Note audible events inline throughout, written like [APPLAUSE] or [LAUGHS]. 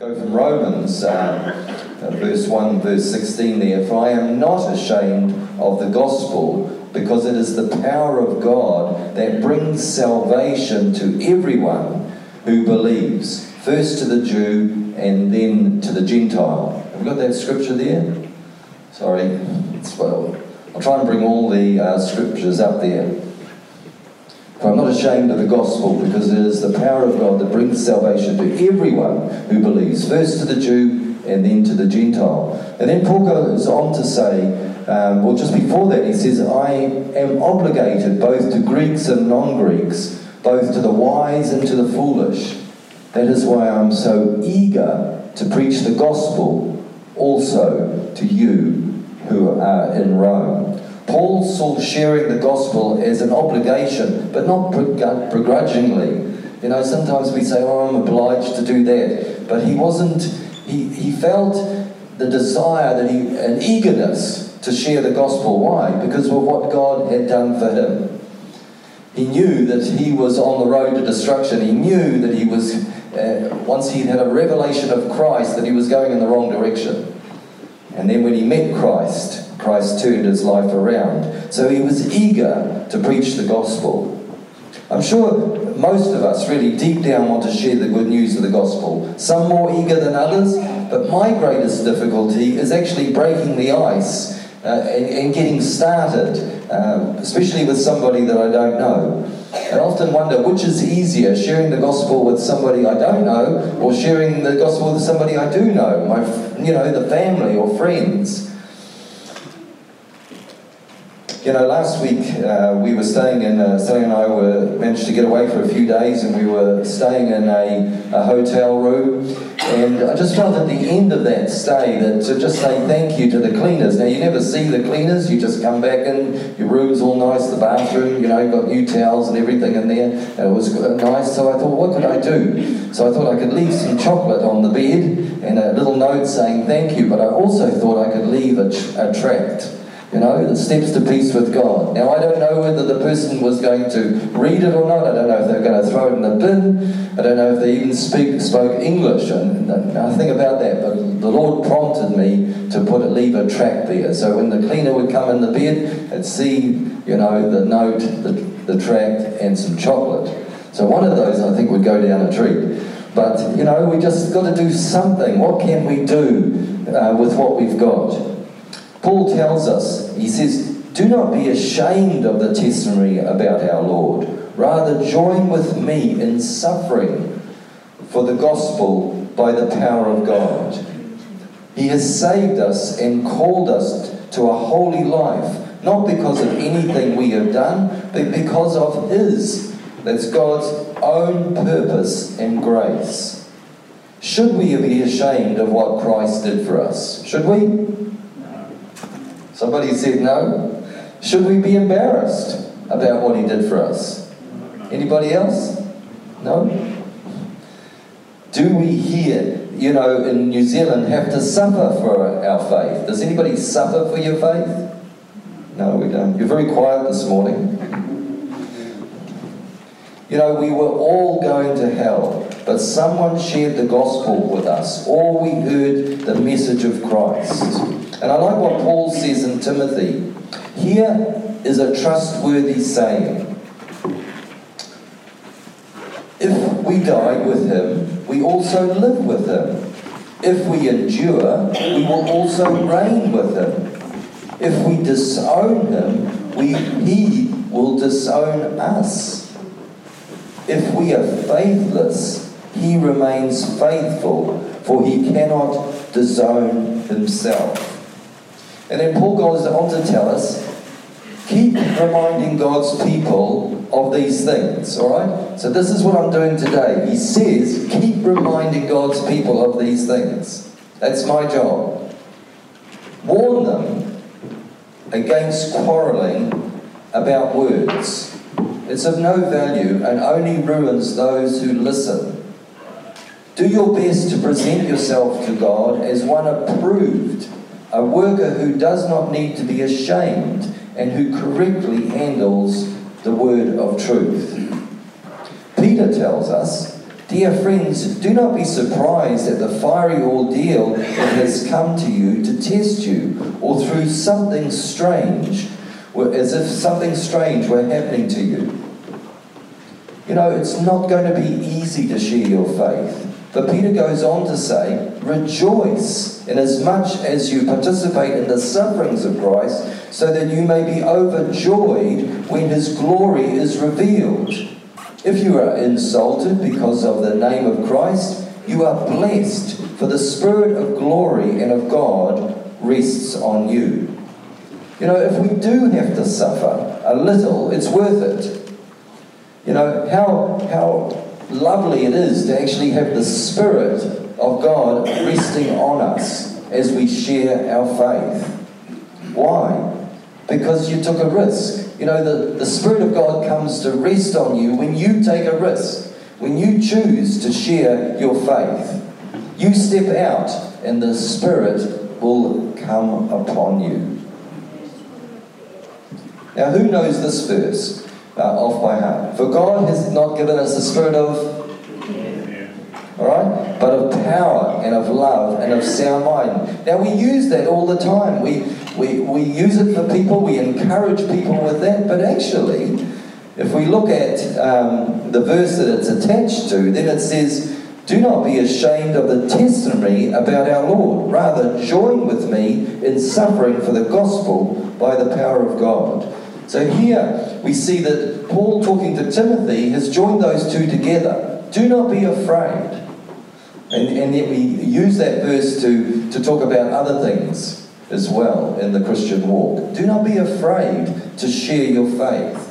go from Romans, uh, uh, verse 1, verse 16 there. For I am not ashamed of the gospel, because it is the power of God that brings salvation to everyone who believes, first to the Jew and then to the Gentile. Have we got that scripture there? Sorry, it's well. I'll try and bring all the uh, scriptures up there. For I'm not ashamed of the gospel because it is the power of God that brings salvation to everyone who believes, first to the Jew and then to the Gentile. And then Paul goes on to say, um, well, just before that, he says, I am obligated both to Greeks and non Greeks, both to the wise and to the foolish. That is why I'm so eager to preach the gospel also to you who are in Rome. Paul saw sharing the gospel as an obligation, but not begrudgingly. You know, sometimes we say, oh, I'm obliged to do that. But he wasn't, he, he felt the desire that he, an eagerness to share the gospel. Why? Because of what God had done for him. He knew that he was on the road to destruction. He knew that he was, uh, once he had a revelation of Christ, that he was going in the wrong direction. And then when he met Christ, Christ turned his life around. So he was eager to preach the gospel. I'm sure most of us really deep down want to share the good news of the gospel. Some more eager than others, but my greatest difficulty is actually breaking the ice uh, and, and, getting started, uh, especially with somebody that I don't know. I often wonder which is easier, sharing the gospel with somebody I don't know or sharing the gospel with somebody I do know, my, you know, the family or friends. You know, last week uh, we were staying in, uh, Sally and I were managed to get away for a few days and we were staying in a, a hotel room. And I just felt at the end of that stay that to just say thank you to the cleaners. Now, you never see the cleaners, you just come back in, your room's all nice, the bathroom, you know, you've got new towels and everything in there. And it was nice, so I thought, what could I do? So I thought I could leave some chocolate on the bed and a little note saying thank you, but I also thought I could leave a, a tract you know, the steps to peace with God. Now, I don't know whether the person was going to read it or not. I don't know if they're going to throw it in the bin. I don't know if they even speak, spoke English. And nothing about that. But the Lord prompted me to put a leave a tract there. So when the cleaner would come in the bed and see, you know, the note, the, the tract, and some chocolate. So one of those, I think, would go down a treat. But, you know, we just got to do something. What can we do uh, with what we've got? Paul tells us, he says, Do not be ashamed of the testimony about our Lord. Rather, join with me in suffering for the gospel by the power of God. He has saved us and called us to a holy life, not because of anything we have done, but because of His. That's God's own purpose and grace. Should we be ashamed of what Christ did for us? Should we? Somebody said no. Should we be embarrassed about what he did for us? Anybody else? No? Do we here, you know, in New Zealand have to suffer for our faith? Does anybody suffer for your faith? No, we don't. You're very quiet this morning. You know, we were all going to hell, but someone shared the gospel with us, or we heard the message of Christ. And I like what Paul says in Timothy. Here is a trustworthy saying. If we die with him, we also live with him. If we endure, we will also reign with him. If we disown him, we, he will disown us. If we are faithless, he remains faithful, for he cannot disown himself. And then Paul goes on to tell us keep reminding God's people of these things, all right? So this is what I'm doing today. He says, keep reminding God's people of these things. That's my job. Warn them against quarreling about words. It's of no value and only ruins those who listen. Do your best to present yourself to God as one approved a worker who does not need to be ashamed and who correctly handles the word of truth. Peter tells us Dear friends, do not be surprised at the fiery ordeal that has come to you to test you, or through something strange, as if something strange were happening to you. You know, it's not going to be easy to share your faith. But Peter goes on to say, Rejoice inasmuch as much as you participate in the sufferings of Christ, so that you may be overjoyed when his glory is revealed. If you are insulted because of the name of Christ, you are blessed, for the Spirit of glory and of God rests on you. You know, if we do have to suffer a little, it's worth it. You know, how, how lovely it is to actually have the Spirit of God resting on us as we share our faith. Why? Because you took a risk. You know, the, the Spirit of God comes to rest on you when you take a risk, when you choose to share your faith. You step out, and the Spirit will come upon you. Now, who knows this verse uh, off by heart? For God has not given us the spirit of all right? But of power and of love and of sound mind. Now, we use that all the time. We, we, we use it for people, we encourage people with that, but actually, if we look at um, the verse that it's attached to, then it says, Do not be ashamed of the testimony about our Lord. Rather, join with me in suffering for the gospel by the power of God. So here we see that Paul, talking to Timothy, has joined those two together. Do not be afraid. And, and yet we use that verse to, to talk about other things as well in the Christian walk. Do not be afraid to share your faith.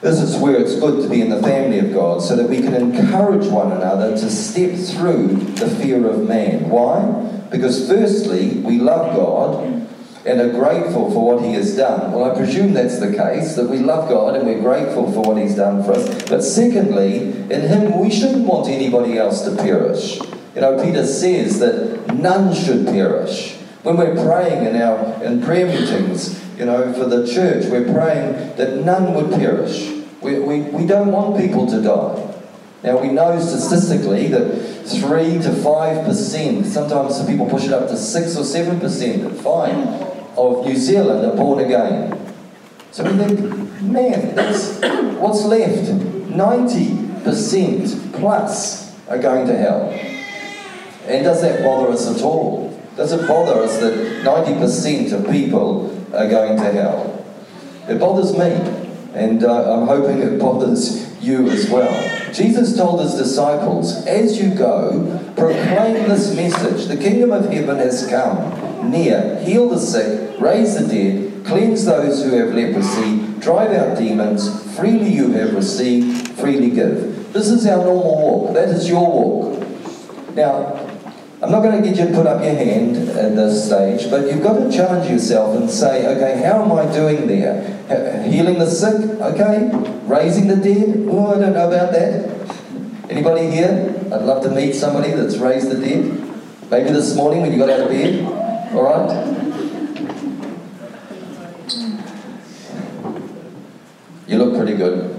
This is where it's good to be in the family of God so that we can encourage one another to step through the fear of man. Why? Because, firstly, we love God and are grateful for what He has done. Well, I presume that's the case, that we love God and we're grateful for what He's done for us. But secondly, in Him, we shouldn't want anybody else to perish. You know, Peter says that none should perish. When we're praying in our in prayer meetings, you know, for the church, we're praying that none would perish. We, we, we don't want people to die. Now, we know statistically that 3 to 5%, sometimes some people push it up to 6 or 7%, fine of New Zealand are born again. So we think, man, that's what's left. 90% plus are going to hell. And does that bother us at all? Does it bother us that 90% of people are going to hell? It bothers me, and uh, I'm hoping it [LAUGHS] bothers you as well. Jesus told his disciples, As you go, proclaim this message the kingdom of heaven has come near, heal the sick, raise the dead, cleanse those who have leprosy, drive out demons, freely you have received, freely give. This is our normal walk. That is your walk. Now, I'm not going to get you to put up your hand at this stage, but you've got to challenge yourself and say, okay, how am I doing there? Uh, healing the sick, okay. Raising the dead, oh, I don't know about that. Anybody here? I'd love to meet somebody that's raised the dead. Maybe this morning when you got out of bed. All right? You look pretty good.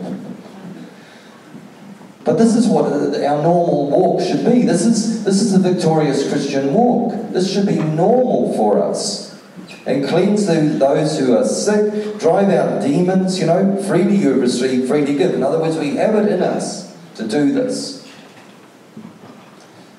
But this is what uh, our normal walk should be. This is, this is the victorious Christian walk. This should be normal for us. And cleanse those who are sick, drive out demons, you know, freely you receive, freely give. In other words, we have it in us to do this.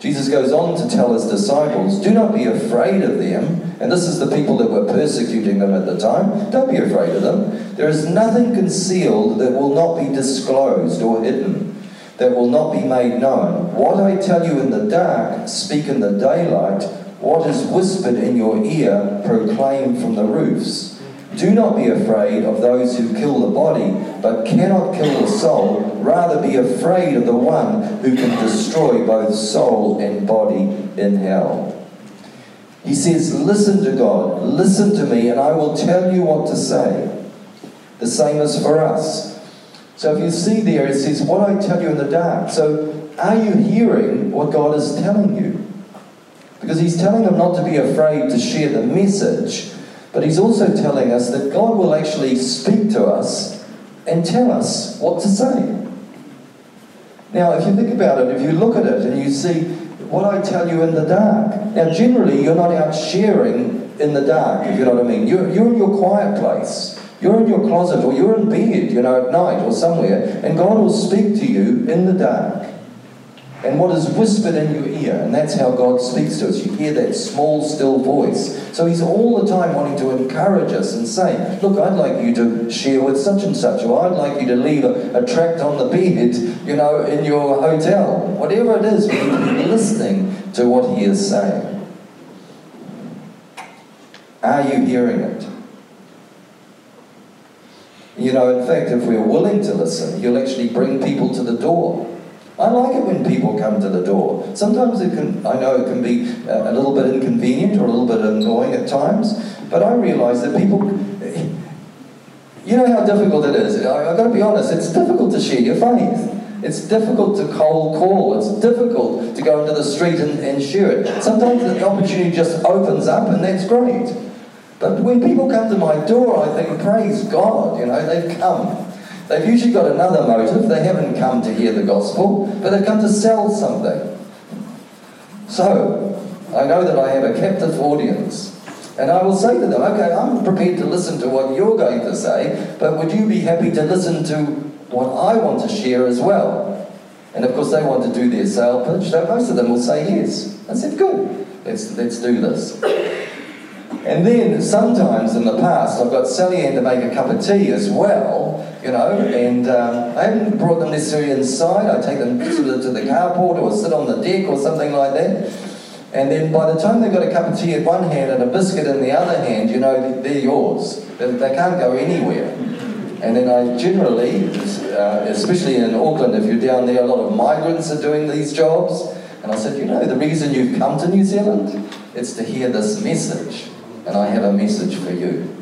Jesus goes on to tell his disciples, Do not be afraid of them. And this is the people that were persecuting them at the time. Don't be afraid of them. There is nothing concealed that will not be disclosed or hidden, that will not be made known. What I tell you in the dark, speak in the daylight. What is whispered in your ear, proclaim from the roofs. Do not be afraid of those who kill the body, but cannot kill the soul. Rather be afraid of the one who can destroy both soul and body in hell. He says, Listen to God, listen to me, and I will tell you what to say. The same is for us. So if you see there, it says, What I tell you in the dark. So are you hearing what God is telling you? Because He's telling them not to be afraid to share the message but he's also telling us that God will actually speak to us and tell us what to say. Now, if you think about it, if you look at it and you see what I tell you in the dark. Now, generally, you're not out sharing in the dark, if you know what I mean. You're, you're in your quiet place. You're in your closet or you're in bed, you know, at night or somewhere, and God will speak to you in the dark. And what is whispered in your ear, and that's how God speaks to us. You hear that small, still voice. So He's all the time wanting to encourage us and say, Look, I'd like you to share with such and such, or I'd like you to leave a, a tract on the bed, you know, in your hotel. Whatever it is, we need to be listening to what He is saying. Are you hearing it? You know, in fact, if we're willing to listen, you'll actually bring people to the door. I like it when people come to the door. Sometimes it can, I know it can be uh, a little bit inconvenient or a little bit annoying at times, but I realize that people, you know how difficult it is. I've got to be honest, it's difficult to share your faith. It's difficult to cold call. It's difficult to go into the street and, and share it. Sometimes the opportunity just opens up, and that's great. But when people come to my door, I think, praise God, you know, they've come. They've usually got another motive. They haven't come to hear the gospel, but they've come to sell something. So, I know that I have a captive audience. And I will say to them, okay, I'm prepared to listen to what you're going to say, but would you be happy to listen to what I want to share as well? And of course, they want to do their sale pitch, so most of them will say yes. I said, good, let's, let's do this. And then sometimes in the past, I've got Sally Ann to make a cup of tea as well, you know, and um, I haven't brought them necessarily inside. I take them sort of to the carport or sit on the deck or something like that. And then by the time they've got a cup of tea in one hand and a biscuit in the other hand, you know, they're yours. They, they can't go anywhere. And then I generally, uh, especially in Auckland, if you're down there, a lot of migrants are doing these jobs. And I said, you know, the reason you've come to New Zealand, it's to hear this message and I have a message for you.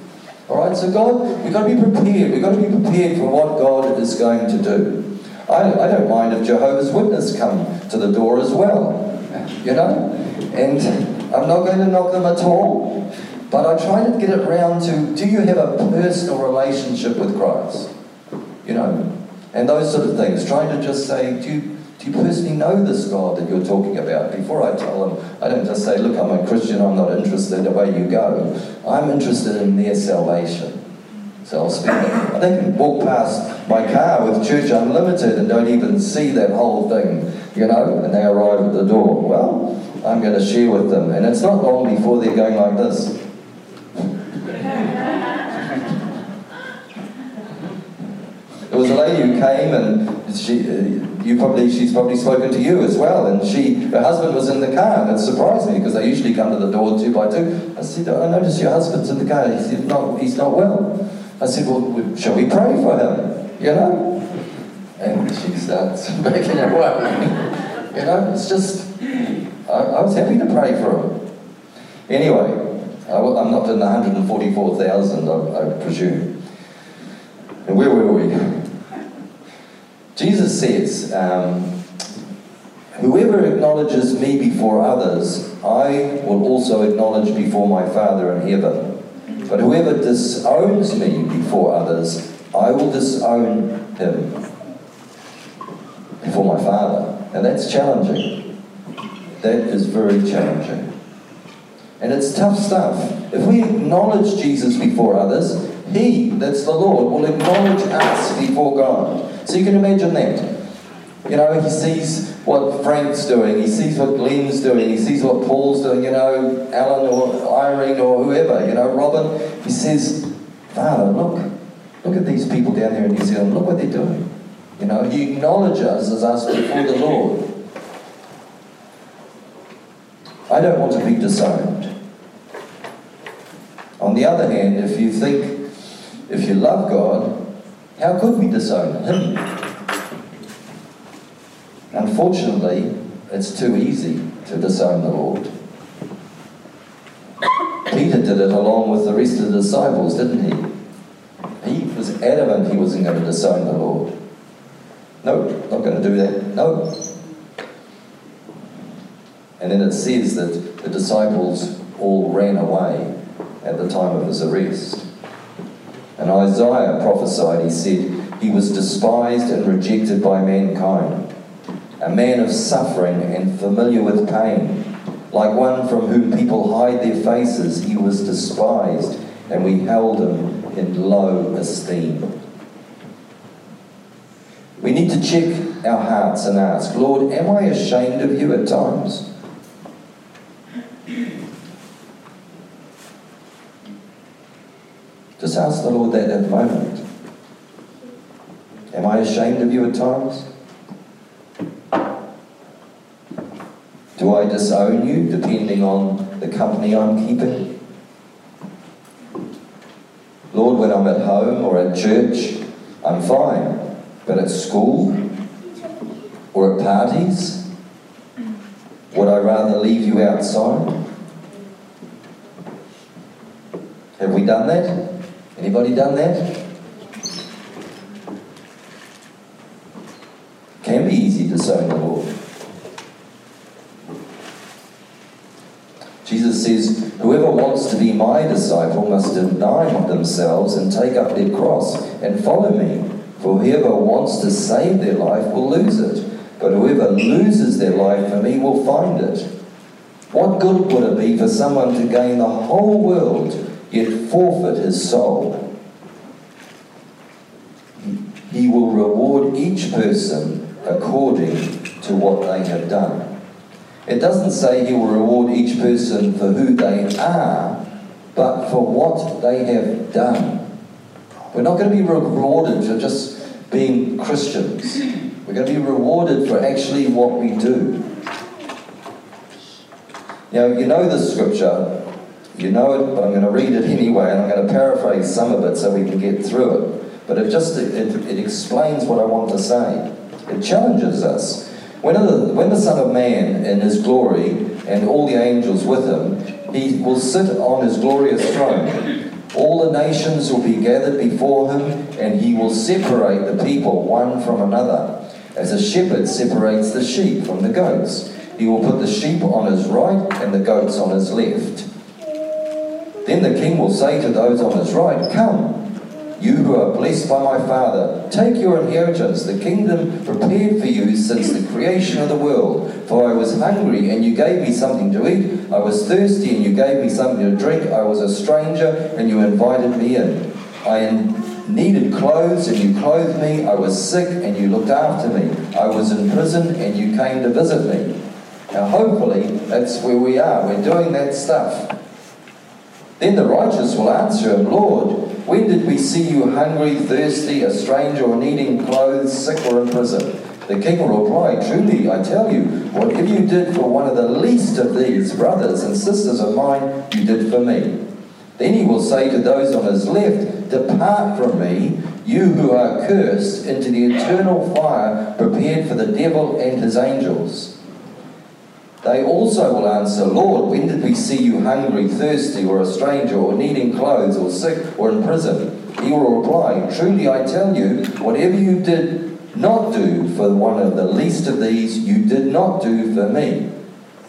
All right, so God, we've got to be prepared. We've got to be prepared for what God is going to do. I, I don't mind if Jehovah's Witness come to the door as well, you know, and I'm not going to knock them at all, but I try to get it round to do you have a personal relationship with Christ? You know, and those sort of things. Trying to just say, do you, do you personally know this God that you're talking about? Before I tell them, I don't just say, look, I'm a Christian, I'm not interested, away you go. I'm interested in their salvation. So I'll speak. They can walk past my car with Church Unlimited and don't even see that whole thing, you know, and they arrive at the door. Well, I'm going to share with them. And it's not long before they're going like this. [LAUGHS] There was a lady who came and she, uh, you probably, she's probably spoken to you as well. And she, her husband was in the car, That surprised me because they usually come to the door two by two. I said, oh, I noticed your husband's in the car. He said, no, he's not well. I said, well, shall we pray for him? You know? And she starts [LAUGHS] making away. you know, it's just, I, I, was happy to pray for him. Anyway, I, am not in the 144,000, I, I presume. And where were we? Jesus says, um, Whoever acknowledges me before others, I will also acknowledge before my Father in heaven. But whoever disowns me before others, I will disown him before my Father. And that's challenging. That is very challenging. And it's tough stuff. If we acknowledge Jesus before others, He, that's the Lord, will acknowledge us before God. So you can imagine that. You know, He sees what Frank's doing, He sees what Glenn's doing, He sees what Paul's doing, you know, Alan or Irene or whoever, you know, Robin. He says, Father, look, look at these people down there in New Zealand, look what they're doing. You know, He acknowledges us as us before the Lord. I don't want to be disowned. On the other hand, if you think, if you love God, how could we disown Him? Unfortunately, it's too easy to disown the Lord. Peter did it along with the rest of the disciples, didn't he? He was adamant he wasn't going to disown the Lord. No, nope, not going to do that. No. Nope. And then it says that the disciples all ran away at the time of his arrest. And Isaiah prophesied, he said, He was despised and rejected by mankind, a man of suffering and familiar with pain. Like one from whom people hide their faces, he was despised, and we held him in low esteem. We need to check our hearts and ask, Lord, am I ashamed of you at times? Ask the Lord that at the moment. Am I ashamed of you at times? Do I disown you depending on the company I'm keeping? Lord, when I'm at home or at church, I'm fine. But at school or at parties, would I rather leave you outside? Have we done that? Anybody done that? Can be easy to serve the Lord. Jesus says, Whoever wants to be my disciple must deny themselves and take up their cross and follow me. For whoever wants to save their life will lose it, but whoever loses their life for me will find it. What good would it be for someone to gain the whole world yet forfeit his soul? He will reward each person according to what they have done. It doesn't say he will reward each person for who they are, but for what they have done. We're not going to be rewarded for just being Christians. We're going to be rewarded for actually what we do. Now, you know the scripture, you know it, but I'm going to read it anyway, and I'm going to paraphrase some of it so we can get through it. But it just it, it explains what I want to say. It challenges us. When the, when the Son of Man in his glory and all the angels with him, he will sit on his glorious throne. All the nations will be gathered before him, and he will separate the people one from another, as a shepherd separates the sheep from the goats. He will put the sheep on his right and the goats on his left. Then the king will say to those on his right, Come, you who are blessed by my Father, take your inheritance, the kingdom prepared for you since the creation of the world. For I was hungry, and you gave me something to eat. I was thirsty, and you gave me something to drink. I was a stranger, and you invited me in. I needed clothes, and you clothed me. I was sick, and you looked after me. I was in prison, and you came to visit me. Now, hopefully, that's where we are. We're doing that stuff. Then the righteous will answer him, Lord, when did we see you hungry, thirsty, a stranger, or needing clothes, sick, or in prison? The king will reply, Truly, I tell you, whatever you did for one of the least of these brothers and sisters of mine, you did for me. Then he will say to those on his left, Depart from me, you who are cursed, into the eternal fire prepared for the devil and his angels. They also will answer, Lord, when did we see you hungry, thirsty, or a stranger, or needing clothes, or sick, or in prison? He will reply, Truly I tell you, whatever you did not do for one of the least of these, you did not do for me.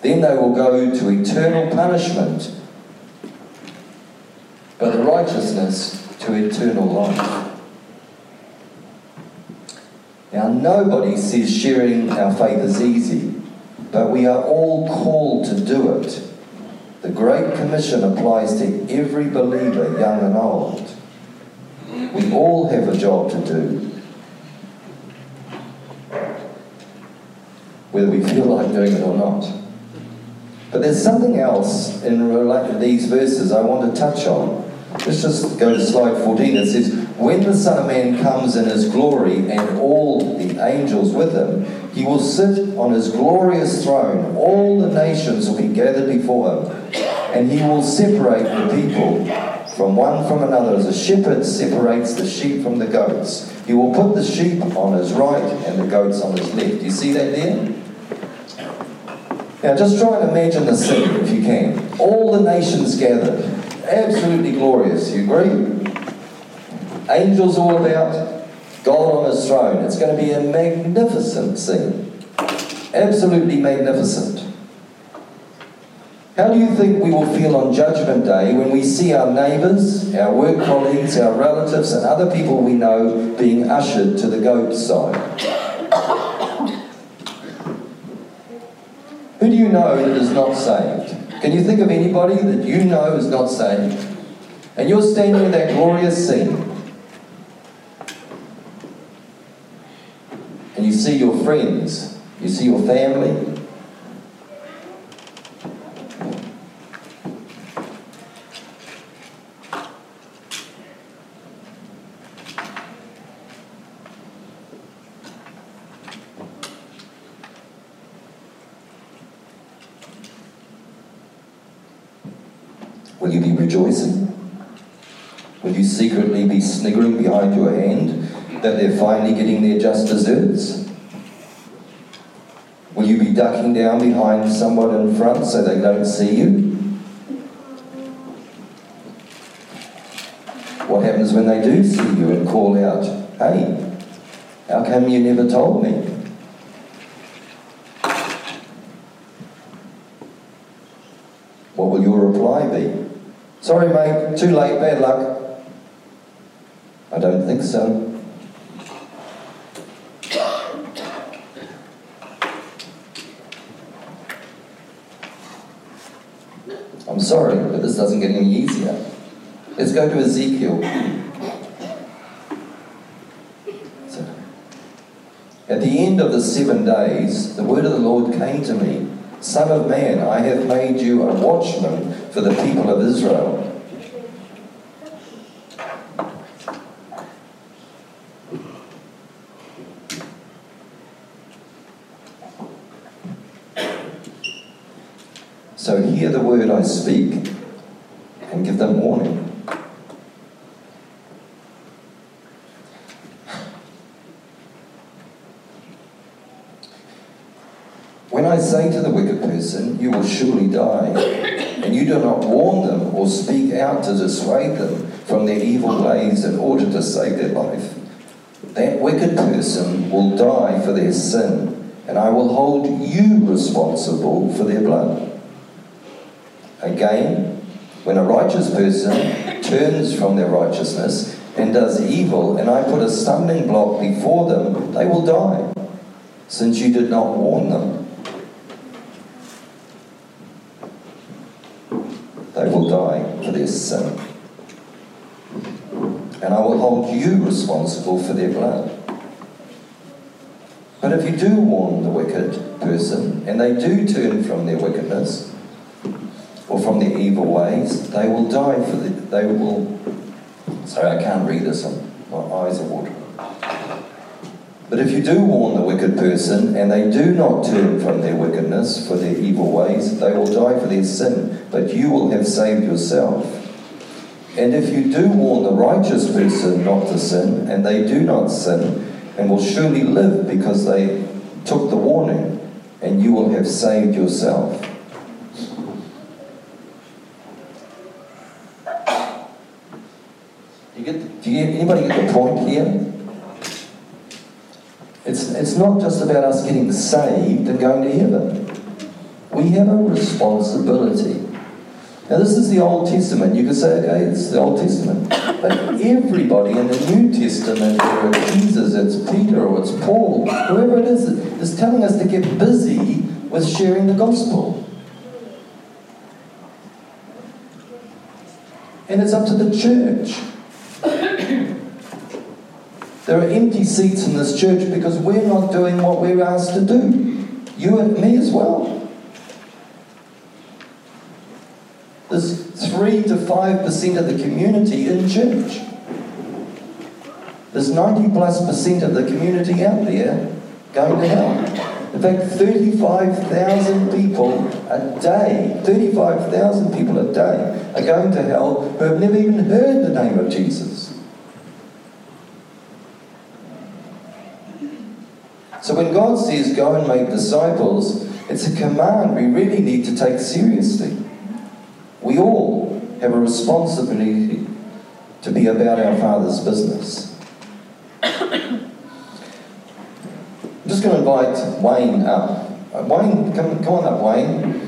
Then they will go to eternal punishment, but the righteousness to eternal life. Now, nobody says sharing our faith is easy. But we are all called to do it. The Great Commission applies to every believer, young and old. We all have a job to do. Whether we feel like doing it or not. But there's something else in these verses I want to touch on. Let's just go to slide 14. It says, When the Son of Man comes in his glory and all the angels with him, he will sit on his glorious throne. All the nations will be gathered before him, and he will separate the people from one from another as a shepherd separates the sheep from the goats. He will put the sheep on his right and the goats on his left. You see that there? Now just try and imagine the scene if you can. All the nations gathered. Absolutely glorious. You agree? Angels all about. God on his throne. It's going to be a magnificent scene. Absolutely magnificent. How do you think we will feel on Judgment Day when we see our neighbours, our work colleagues, our relatives, and other people we know being ushered to the goat side? Who do you know that is not saved? Can you think of anybody that you know is not saved? And you're standing in that glorious scene. And you see your friends, you see your family, Will you be rejoicing? Will you secretly be sniggering behind your hand that they're finally getting their just desserts? Will you be ducking down behind someone in front so they don't see you? What happens when they do see you and call out, hey, how come you never told me? What will your reply be? Sorry, mate, too late, bad luck. I don't think so. I'm sorry, but this doesn't get any easier. Let's go to Ezekiel. So, at the end of the seven days, the word of the Lord came to me Son of man, I have made you a watchman for the people of Israel. So hear the word I speak and give them warning. When I say to the wicked person, You will surely die, and you do not warn them or speak out to dissuade them from their evil ways in order to save their life, that wicked person will die for their sin, and I will hold you responsible for their blood. Again, when a righteous person turns from their righteousness and does evil, and I put a stumbling block before them, they will die, since you did not warn them. They will die for their sin. And I will hold you responsible for their blood. But if you do warn the wicked person, and they do turn from their wickedness, or from their evil ways, they will die for the, they will. Sorry, I can't read this. My eyes are watering. But if you do warn the wicked person, and they do not turn from their wickedness for their evil ways, they will die for their sin, but you will have saved yourself. And if you do warn the righteous person not to sin, and they do not sin, and will surely live because they took the warning, and you will have saved yourself. You get, do you, anybody get the point here? It's, it's not just about us getting saved and going to heaven. We have a responsibility. Now, this is the Old Testament. You could say, okay, it's the Old Testament. But everybody in the New Testament, whether it's Jesus, it's Peter, or it's Paul, whoever it is, is telling us to get busy with sharing the gospel. And it's up to the church. There are empty seats in this church because we're not doing what we're asked to do. You and me as well. There's 3 to 5% of the community in church. There's 90 plus percent of the community out there going to hell. In fact, 35,000 people a day, 35,000 people a day are going to hell who have never even heard the name of Jesus. So when God says, go and make disciples, it's a command we really need to take seriously. We all have a responsibility to be about our Father's business. [COUGHS] I'm just going to invite Wayne up. Uh, Wayne, come, come on up, Wayne.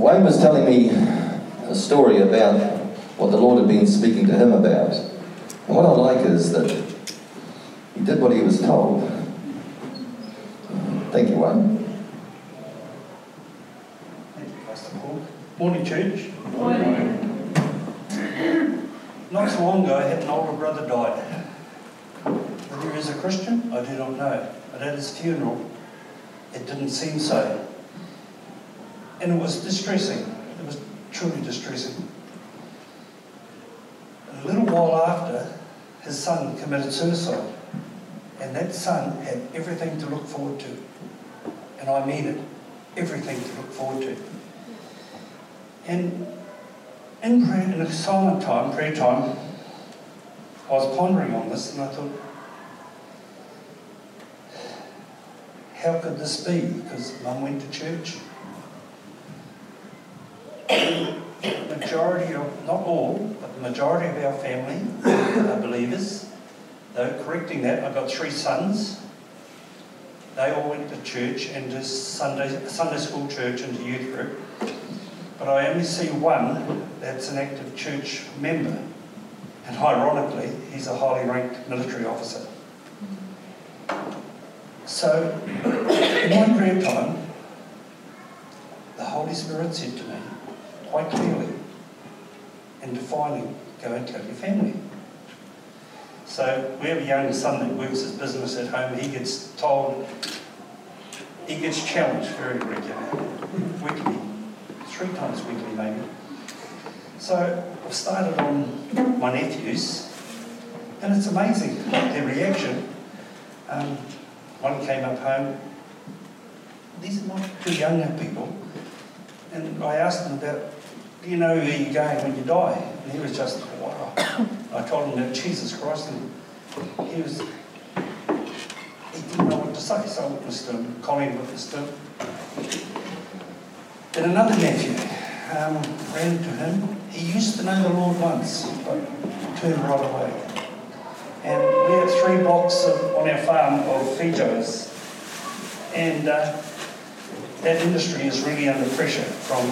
Wayne was telling me a story about what the Lord had been speaking to him about. And what I like is that he did what he was told. Thank you, Wayne. Thank you, Pastor Paul. Morning, church. Morning. Not so long ago, I had an older brother died. Whether he was a Christian, I do not know. But at his funeral, it didn't seem so. And it was distressing. It was truly distressing. A little while after, his son committed suicide. And that son had everything to look forward to. And I mean it everything to look forward to. And in prayer, in a silent time, prayer time, I was pondering on this and I thought, how could this be? Because mum went to church. The majority of, not all, but the majority of our family are believers. Though correcting that, I've got three sons. They all went to church and to Sunday, Sunday school church and to youth group. But I only see one that's an active church member. And ironically, he's a highly ranked military officer. So, in my prayer time, the Holy Spirit said to me quite clearly and defining, go and tell your family. So we have a young son that works his business at home. He gets told, he gets challenged very regularly, weekly, three times weekly maybe. So I've started on my nephews, and it's amazing their reaction. Um, one came up home. These are my two younger people, and I asked them about, do you know where you're going when you die? And he was just, wow. I told him that Jesus Christ, and he was, he didn't know what to say, so I witnessed him, Colin witnessed him. Then another nephew um, ran to him. He used to know the Lord once, but turned right away. And we have three blocks of, on our farm of feijoas. And uh, that industry is really under pressure from,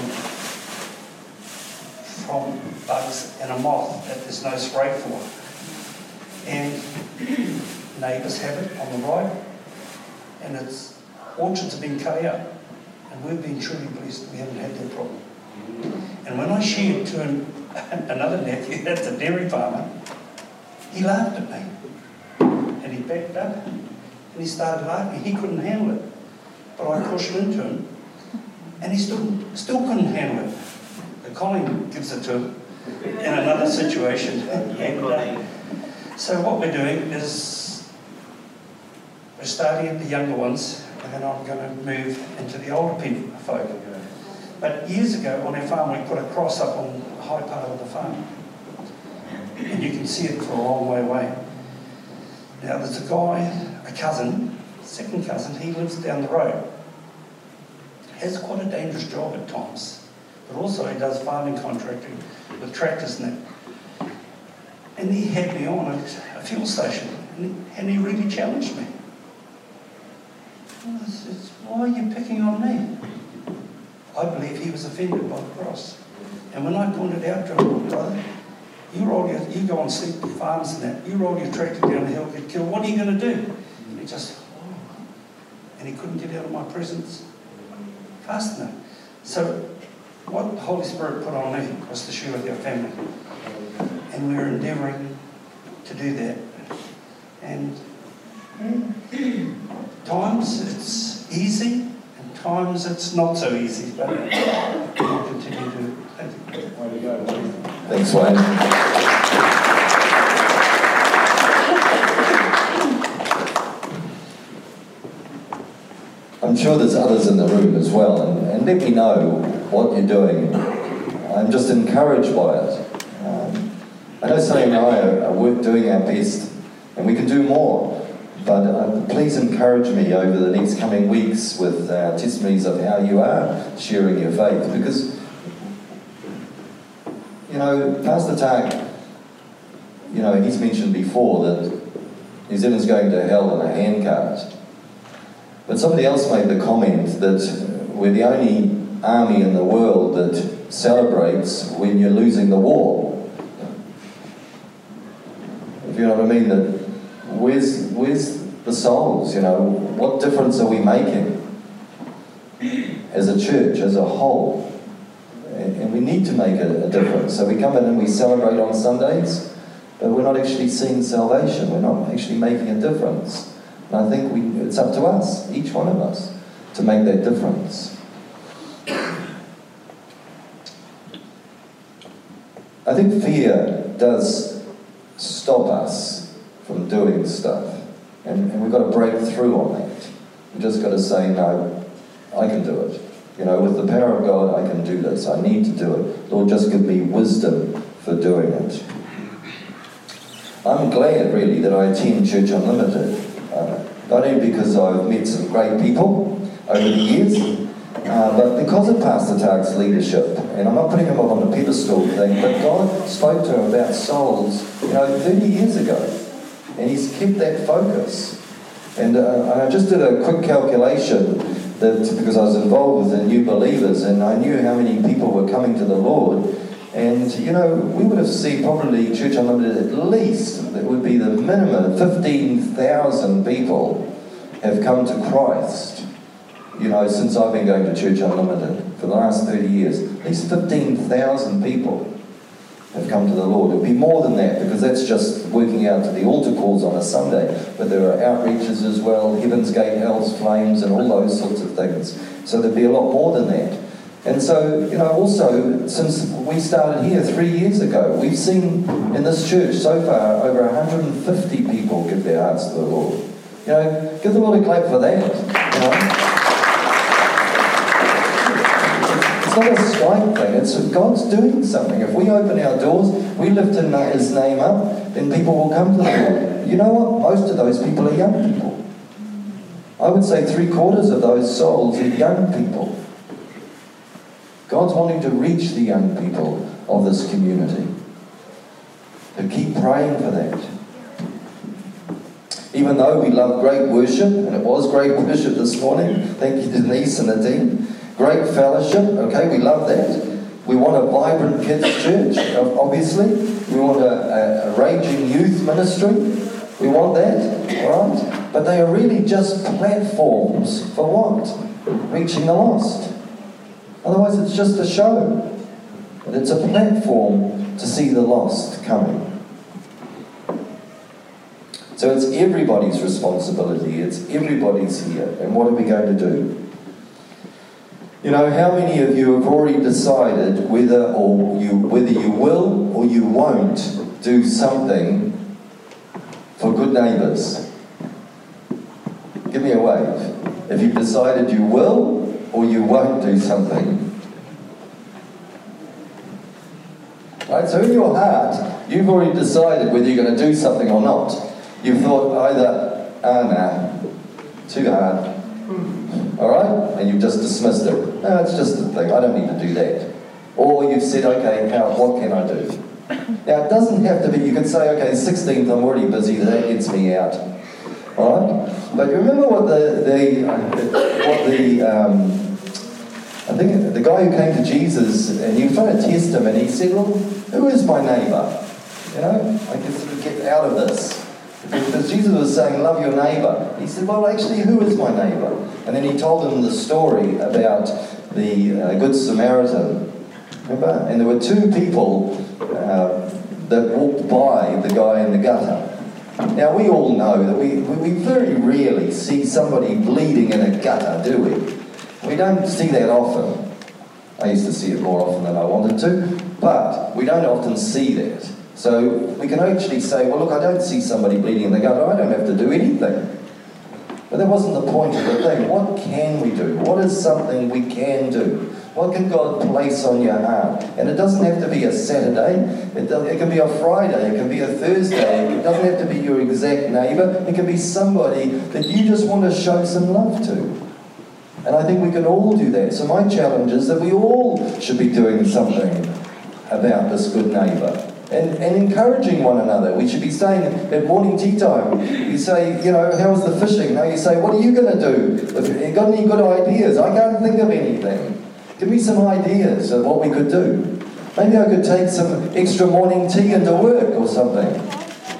from bugs and a moth that there's no spray for. And neighbours have it on the right, and its orchards have been cut out. And we've been truly blessed, we haven't had that problem. And when I shared to an, [LAUGHS] another nephew [LAUGHS] that's a dairy farmer, he laughed at me. And he backed up and he started laughing. He couldn't handle it. But I pushed him into him and he still, still couldn't handle it. The Colin gives it to him in another situation. [LAUGHS] And, uh, so what we're doing is we're starting at the younger ones and then I'm going to move into the older people, folk. But years ago on our farm we put a cross up on the high part of the farm. And you can see it for a long way away. Now there's a guy, a cousin, second cousin, he lives down the road. Has quite a dangerous job at times. But also he does farming contracting with tractors and that. And he had me on at a fuel station and he really challenged me. I said, why are you picking on me? I believe he was offended by the cross. And when I pointed out to him, brother, you roll your, you go on sleep farms and that, you roll your tractor down the hill, get killed, what are you going to do? And he just, oh. and he couldn't get out of my presence fast enough. So what the Holy Spirit put on me was to share with our family. And we're endeavouring to do that. And [CLEARS THROAT] times it's easy, and times it's not so easy, but we'll continue to. Way to go, Wayne. Thanks, Wayne. I'm sure there's others in the room as well, and, and let me know what you're doing. I'm just encouraged by it. Um, I know Sonny and I are, are doing our best, and we can do more. But uh, please encourage me over the next coming weeks with uh, testimonies of how you are sharing your faith, because you know, Pastor Tak, you know, he's mentioned before that New Zealand's going to hell in a handcart. But somebody else made the comment that we're the only army in the world that celebrates when you're losing the war. If you know what I mean, that where's where's the souls? You know, what difference are we making as a church, as a whole? and we need to make a, difference. So we come in and we celebrate on Sundays, but we're not actually seeing salvation. We're not actually making a difference. And I think we, it's up to us, each one of us, to make that difference. I think fear does stop us from doing stuff. And, and we've got to break through on that. We've just got to say, no, I can do it. You know, with the power of God, I can do this. I need to do it. Lord, just give me wisdom for doing it. I'm glad, really, that I attend Church Unlimited. Uh, not only because I've met some great people over the years, uh, but because of Pastor Tark's leadership. And I'm not putting him up on a pedestal thing, but God spoke to him about souls, you know, 30 years ago. And he's kept that focus. And uh, I just did a quick calculation that because I was involved with the new believers and I knew how many people were coming to the Lord. And, you know, we would have seen probably Church Unlimited at least, that would be the minimum, 15,000 people have come to Christ, you know, since I've been going to Church Unlimited for the last 30 years. At least 15,000 people have come to the Lord. It'd be more than that because that's just working out to the altar calls on a Sunday. But there are outreaches as well, Heaven's Gate, Hell's Flames, and all those sorts of things. So there'd be a lot more than that. And so, you know, also, since we started here three years ago, we've seen in this church so far over 150 people give their hearts to the Lord. You know, give the Lord a clap for that. You know? It's not a strike thing. It's God's doing something. If we open our doors, we lift His name up, then people will come to the Lord. You know what? Most of those people are young people. I would say three quarters of those souls are young people. God's wanting to reach the young people of this community. But keep praying for that. Even though we love great worship, and it was great [LAUGHS] worship this morning, thank you Denise and the Nadine. Great fellowship, okay, we love that. We want a vibrant kids' church, obviously. We want a, a, a raging youth ministry. We want that, right? But they are really just platforms for what? Reaching the lost. Otherwise, it's just a show. But it's a platform to see the lost coming. So it's everybody's responsibility. It's everybody's here. And what are we going to do? You know, how many of you have already decided whether or you whether you will or you won't do something for good neighbours? Give me a wave. If you've decided you will or you won't do something. Right, so in your heart, you've already decided whether you're going to do something or not. You've thought either, ah, nah, too hard, all right? And you've just dismissed it. No, it's just a thing. I don't need to do that. Or you've said, okay, how, what can I do? Now, it doesn't have to be, you could say, okay, 16th, I'm already busy, that gets me out. All right? But you remember what the, the what the, um, I think the guy who came to Jesus and he was trying to test him and he said, well, who is my neighbour? You know, I can sort of get out of this. Because Jesus was saying, love your neighbour. He said, well, actually, who is my neighbour? And then he told him the story about the uh, Good Samaritan. Remember? And there were two people uh, that walked by the guy in the gutter. Now, we all know that we, we very rarely see somebody bleeding in a gutter, do we? We don't see that often. I used to see it more often than I wanted to, but we don't often see that. So we can actually say, well, look, I don't see somebody bleeding in the gutter. I don't have to do anything. But that wasn't the point of the thing. What can we do? What is something we can do? What can God place on your heart? And it doesn't have to be a Saturday. It, it can be a Friday. It can be a Thursday. It doesn't have to be your exact neighbour. It can be somebody that you just want to show some love to. And I think we can all do that. So my challenge is that we all should be doing something about this good neighbour and, and encouraging one another. We should be saying at morning tea time, you say, you know, how's the fishing? Now you say, what are you going to do? You got any good ideas? I can't think of anything. Give me some ideas of what we could do. Maybe I could take some extra morning tea into work or something.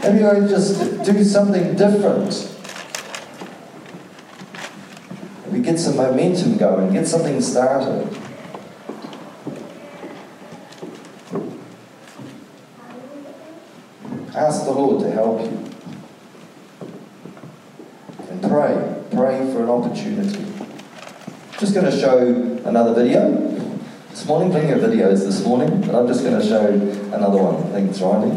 Maybe I could just do something different. We get some momentum going, get something started. Ask the Lord to help you. And pray. Pray for an opportunity. Just going to show another video. This morning, plenty of videos this morning, but I'm just going to show another one. Thanks, Riley.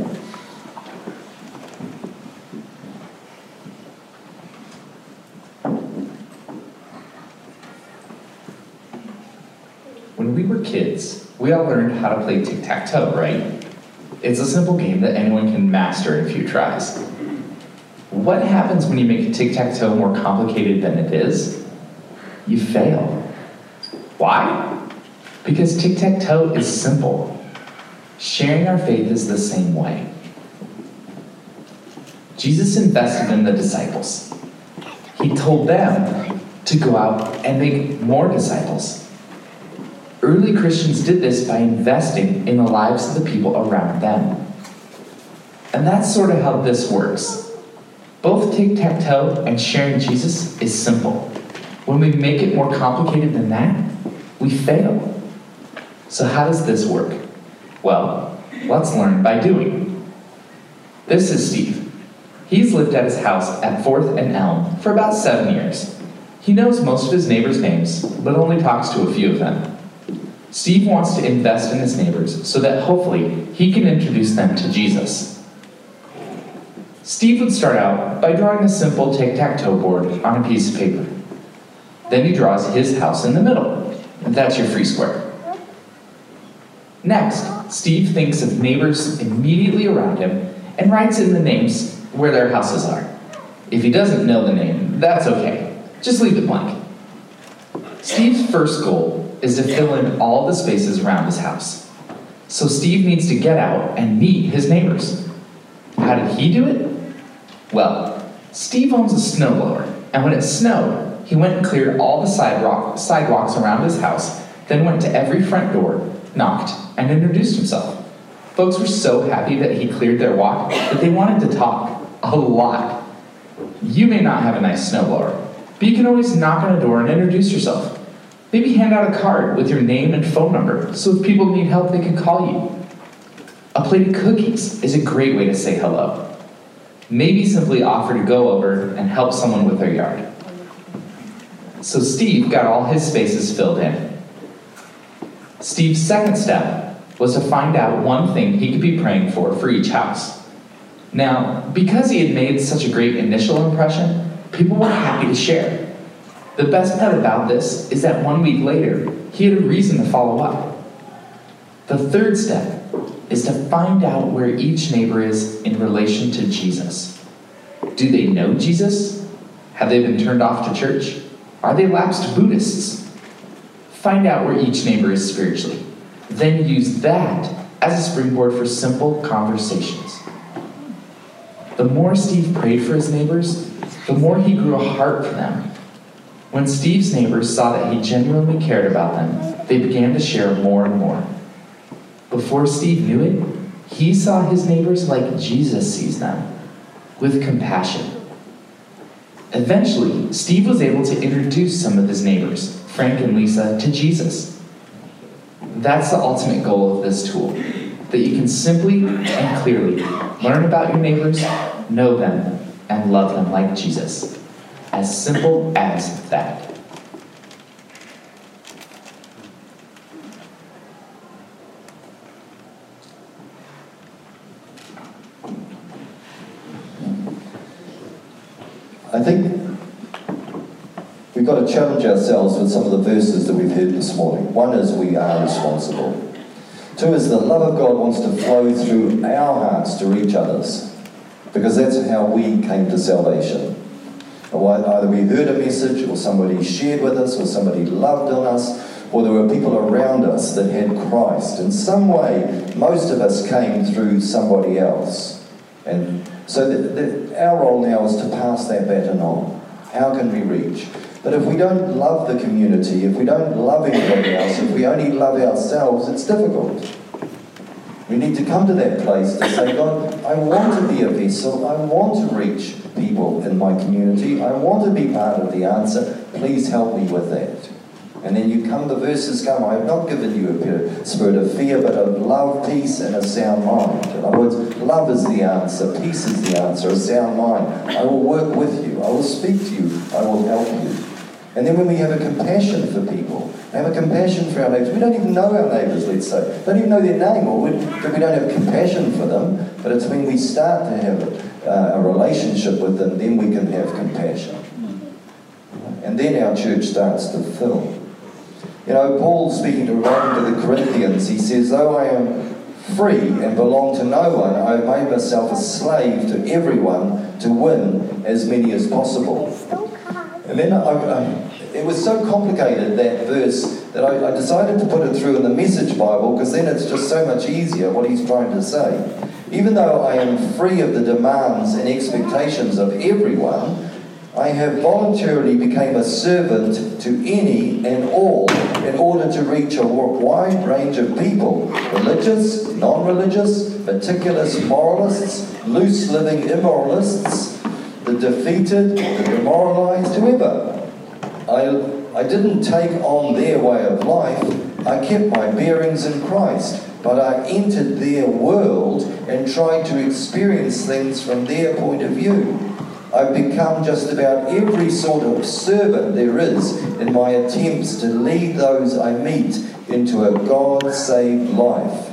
When we were kids, we all learned how to play tic tac toe, right? It's a simple game that anyone can master in a few tries. What happens when you make tic tac toe more complicated than it is? You fail. Why? Because tic tac toe is simple. Sharing our faith is the same way. Jesus invested in the disciples. He told them to go out and make more disciples. Early Christians did this by investing in the lives of the people around them. And that's sort of how this works. Both tic tac toe and sharing Jesus is simple. When we make it more complicated than that, we fail. So, how does this work? Well, let's learn by doing. This is Steve. He's lived at his house at 4th and Elm for about seven years. He knows most of his neighbors' names, but only talks to a few of them. Steve wants to invest in his neighbors so that hopefully he can introduce them to Jesus. Steve would start out by drawing a simple tic tac toe board on a piece of paper. Then he draws his house in the middle. and That's your free square. Next, Steve thinks of neighbors immediately around him and writes in the names where their houses are. If he doesn't know the name, that's okay. Just leave it blank. Steve's first goal is to fill in all the spaces around his house. So Steve needs to get out and meet his neighbors. How did he do it? Well, Steve owns a snowblower, and when it snowed, he went and cleared all the sidewalk, sidewalks around his house, then went to every front door, knocked, and introduced himself. Folks were so happy that he cleared their walk that they wanted to talk a lot. You may not have a nice snowblower, but you can always knock on a door and introduce yourself. Maybe hand out a card with your name and phone number so if people need help, they can call you. A plate of cookies is a great way to say hello. Maybe simply offer to go over and help someone with their yard. So Steve got all his spaces filled in. Steve's second step was to find out one thing he could be praying for for each house. Now, because he had made such a great initial impression, people were happy to share. The best part about this is that one week later, he had a reason to follow up. The third step is to find out where each neighbor is in relation to Jesus. Do they know Jesus? Have they been turned off to church? Are they lapsed Buddhists? Find out where each neighbor is spiritually. Then use that as a springboard for simple conversations. The more Steve prayed for his neighbors, the more he grew a heart for them. When Steve's neighbors saw that he genuinely cared about them, they began to share more and more. Before Steve knew it, he saw his neighbors like Jesus sees them, with compassion. Eventually, Steve was able to introduce some of his neighbors, Frank and Lisa, to Jesus. That's the ultimate goal of this tool that you can simply and clearly learn about your neighbors, know them, and love them like Jesus. As simple as that. I think we've got to challenge ourselves with some of the verses that we've heard this morning. One is we are responsible. Two is the love of God wants to flow through our hearts to reach others, because that's how we came to salvation. Either we heard a message, or somebody shared with us, or somebody loved on us, or there were people around us that had Christ. In some way, most of us came through somebody else. And so the, the, our role now is to pass that baton on. How can we reach? But if we don't love the community, if we don't love anybody else, if we only love ourselves, it's difficult. We need to come to that place to say, God, I want to be a vessel. I want to reach people in my community. I want to be part of the answer. Please help me with that. And then you come, the verses come, I have not given you a spirit of fear, but of love, peace, and a sound mind. In other words, love is the answer, peace is the answer, a sound mind. I will work with you, I will speak to you, I will help you. And then when we have a compassion for people, have a compassion for our neighbours, we don't even know our neighbours, let's say, don't even know their name, or we, we don't have compassion for them, but it's when we start to have uh, a relationship with them, then we can have compassion. And then our church starts to fill. You know, Paul speaking to writing to the Corinthians, he says, Though I am free and belong to no one, I have made myself a slave to everyone to win as many as possible. And then I, I, um, it was so complicated, that verse, that I, I decided to put it through in the Message Bible because then it's just so much easier what he's trying to say. Even though I am free of the demands and expectations of everyone, I have voluntarily become a servant to any and all in order to reach a wide range of people religious, non religious, meticulous moralists, loose living immoralists, defeated, the demoralized, whoever. I, I didn't take on their way of life, I kept my bearings in Christ, but I entered their world and tried to experience things from their point of view. I've become just about every sort of servant there is in my attempts to lead those I meet into a God saved life.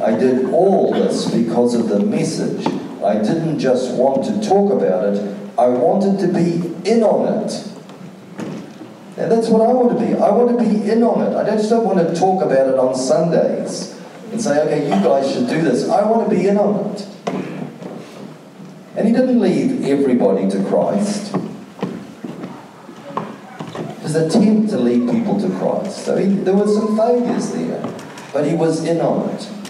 I did all this because of the message. I didn't just want to talk about it, I wanted to be in on it. And that's what I want to be. I want to be in on it. I just don't want to talk about it on Sundays and say, okay, you guys should do this. I want to be in on it. And he didn't lead everybody to Christ. His attempt to lead people to Christ. So he, there were some failures there, but he was in on it.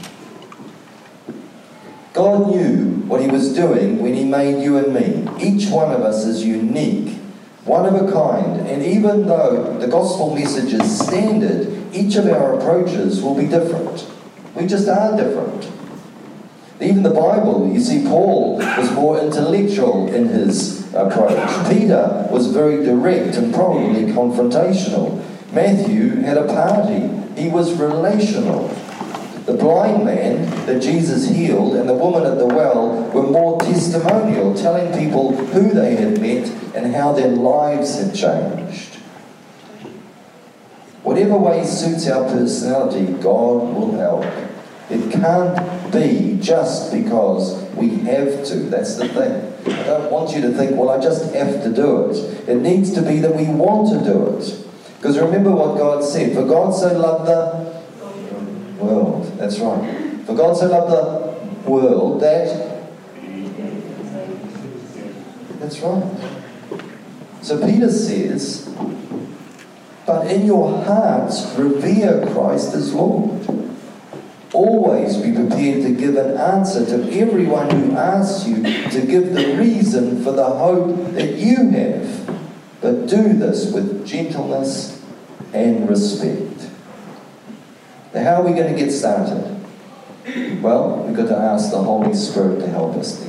God knew what he was doing when he made you and me. Each one of us is unique, one of a kind, and even though the gospel message is standard, each of our approaches will be different. We just are different. Even the Bible, you see, Paul was more intellectual in his approach. Peter was very direct and probably confrontational. Matthew had a party, he was relational. The blind man that Jesus healed and the woman at the well were more testimonial, telling people who they had met and how their lives had changed. Whatever way suits our personality, God will help. It can't be just because we have to. That's the thing. I don't want you to think, well, I just have to do it. It needs to be that we want to do it. Because remember what God said For God so loved the world. That's right. For God so loved the world that. That's right. So Peter says, but in your hearts revere Christ as Lord. Always be prepared to give an answer to everyone who asks you to give the reason for the hope that you have. But do this with gentleness and respect. How are we going to get started? Well, we've got to ask the Holy Spirit to help us.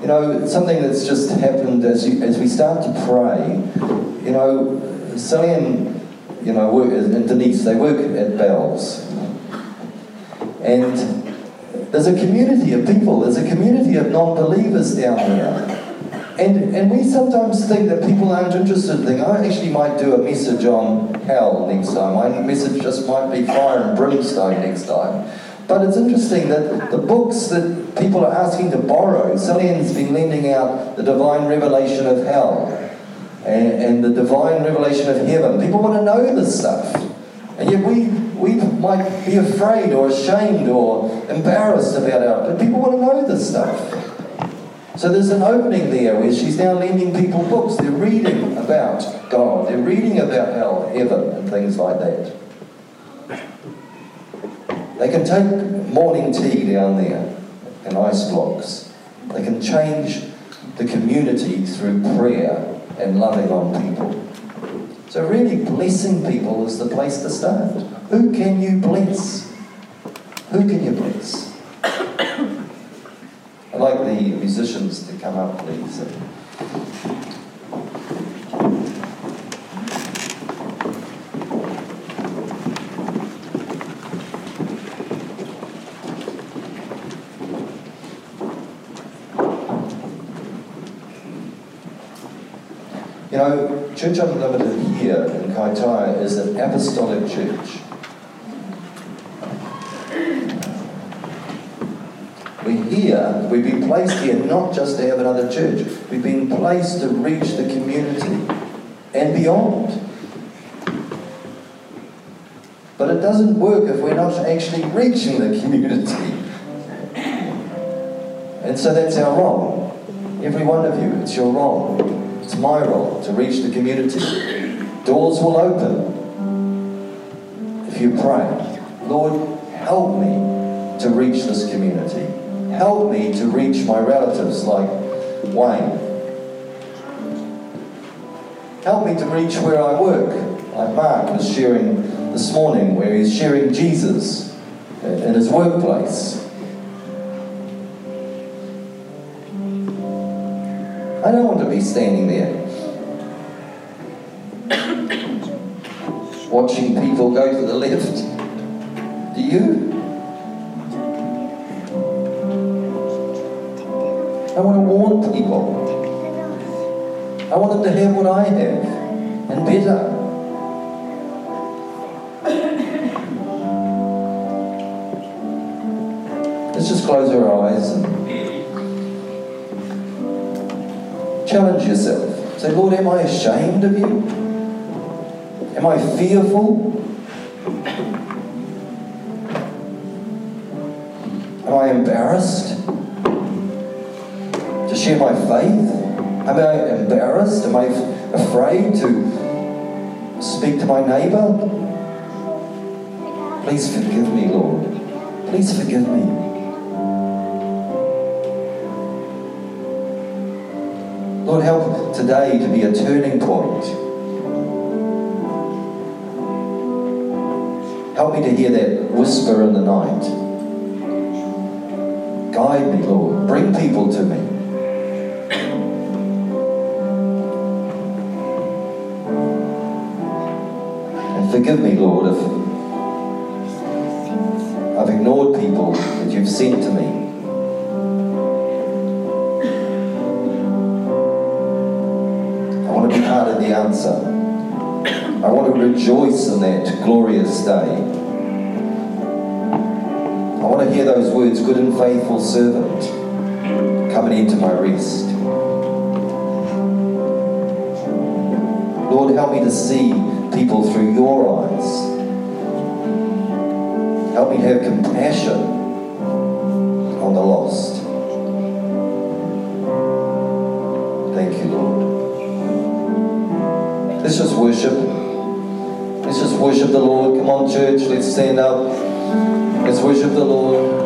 You know, something that's just happened as, you, as we start to pray, you know, Cillian you know, work, and Denise, they work at Bell's. And there's a community of people, there's a community of non believers down there. And, and we sometimes think that people aren't interested in things. I actually might do a message on hell next time. My message just might be fire and brimstone next time. But it's interesting that the books that people are asking to borrow, Cillian's been lending out the divine revelation of hell and, and the divine revelation of heaven. People want to know this stuff. And yet we, we might be afraid or ashamed or embarrassed about it, but people want to know this stuff. So there's an opening there where she's now lending people books. They're reading about God, they're reading about hell, heaven, and things like that. They can take morning tea down there and ice blocks. They can change the community through prayer and loving on people. So, really, blessing people is the place to start. Who can you bless? Who can you bless? like the musicians to come up, please. You know, Church Unlimited here in Kaitaia is an apostolic church. Here, we've been placed here not just to have another church, we've been placed to reach the community and beyond. But it doesn't work if we're not actually reaching the community. And so that's our role. Every one of you, it's your role. It's my role to reach the community. Doors will open if you pray. Lord, help me to reach this community. Help me to reach my relatives like Wayne. Help me to reach where I work, like Mark was sharing this morning, where he's sharing Jesus in his workplace. I don't want to be standing there [COUGHS] watching people go to the left. Do you? I want to warn people. I want them to have what I have and better. Let's just close our eyes and challenge yourself. Say, Lord, am I ashamed of you? Am I fearful? Am I embarrassed share my faith? Am I embarrassed? Am I afraid to speak to my neighbor? Please forgive me, Lord. Please forgive me. Lord, help today to be a turning point. Help me to hear that whisper in the night. Guide me, Lord. Bring people to me. Forgive me, Lord, if I've ignored people that you've sent to me. I want to be part of the answer. I want to rejoice in that glorious day. I want to hear those words, good and faithful servant, coming into my rest. Lord, help me to see people through your eyes. Help me have compassion on the lost. Thank you, Lord. Let's just worship. Let's just worship the Lord. Come on, church. Let's stand up. Let's worship the Lord.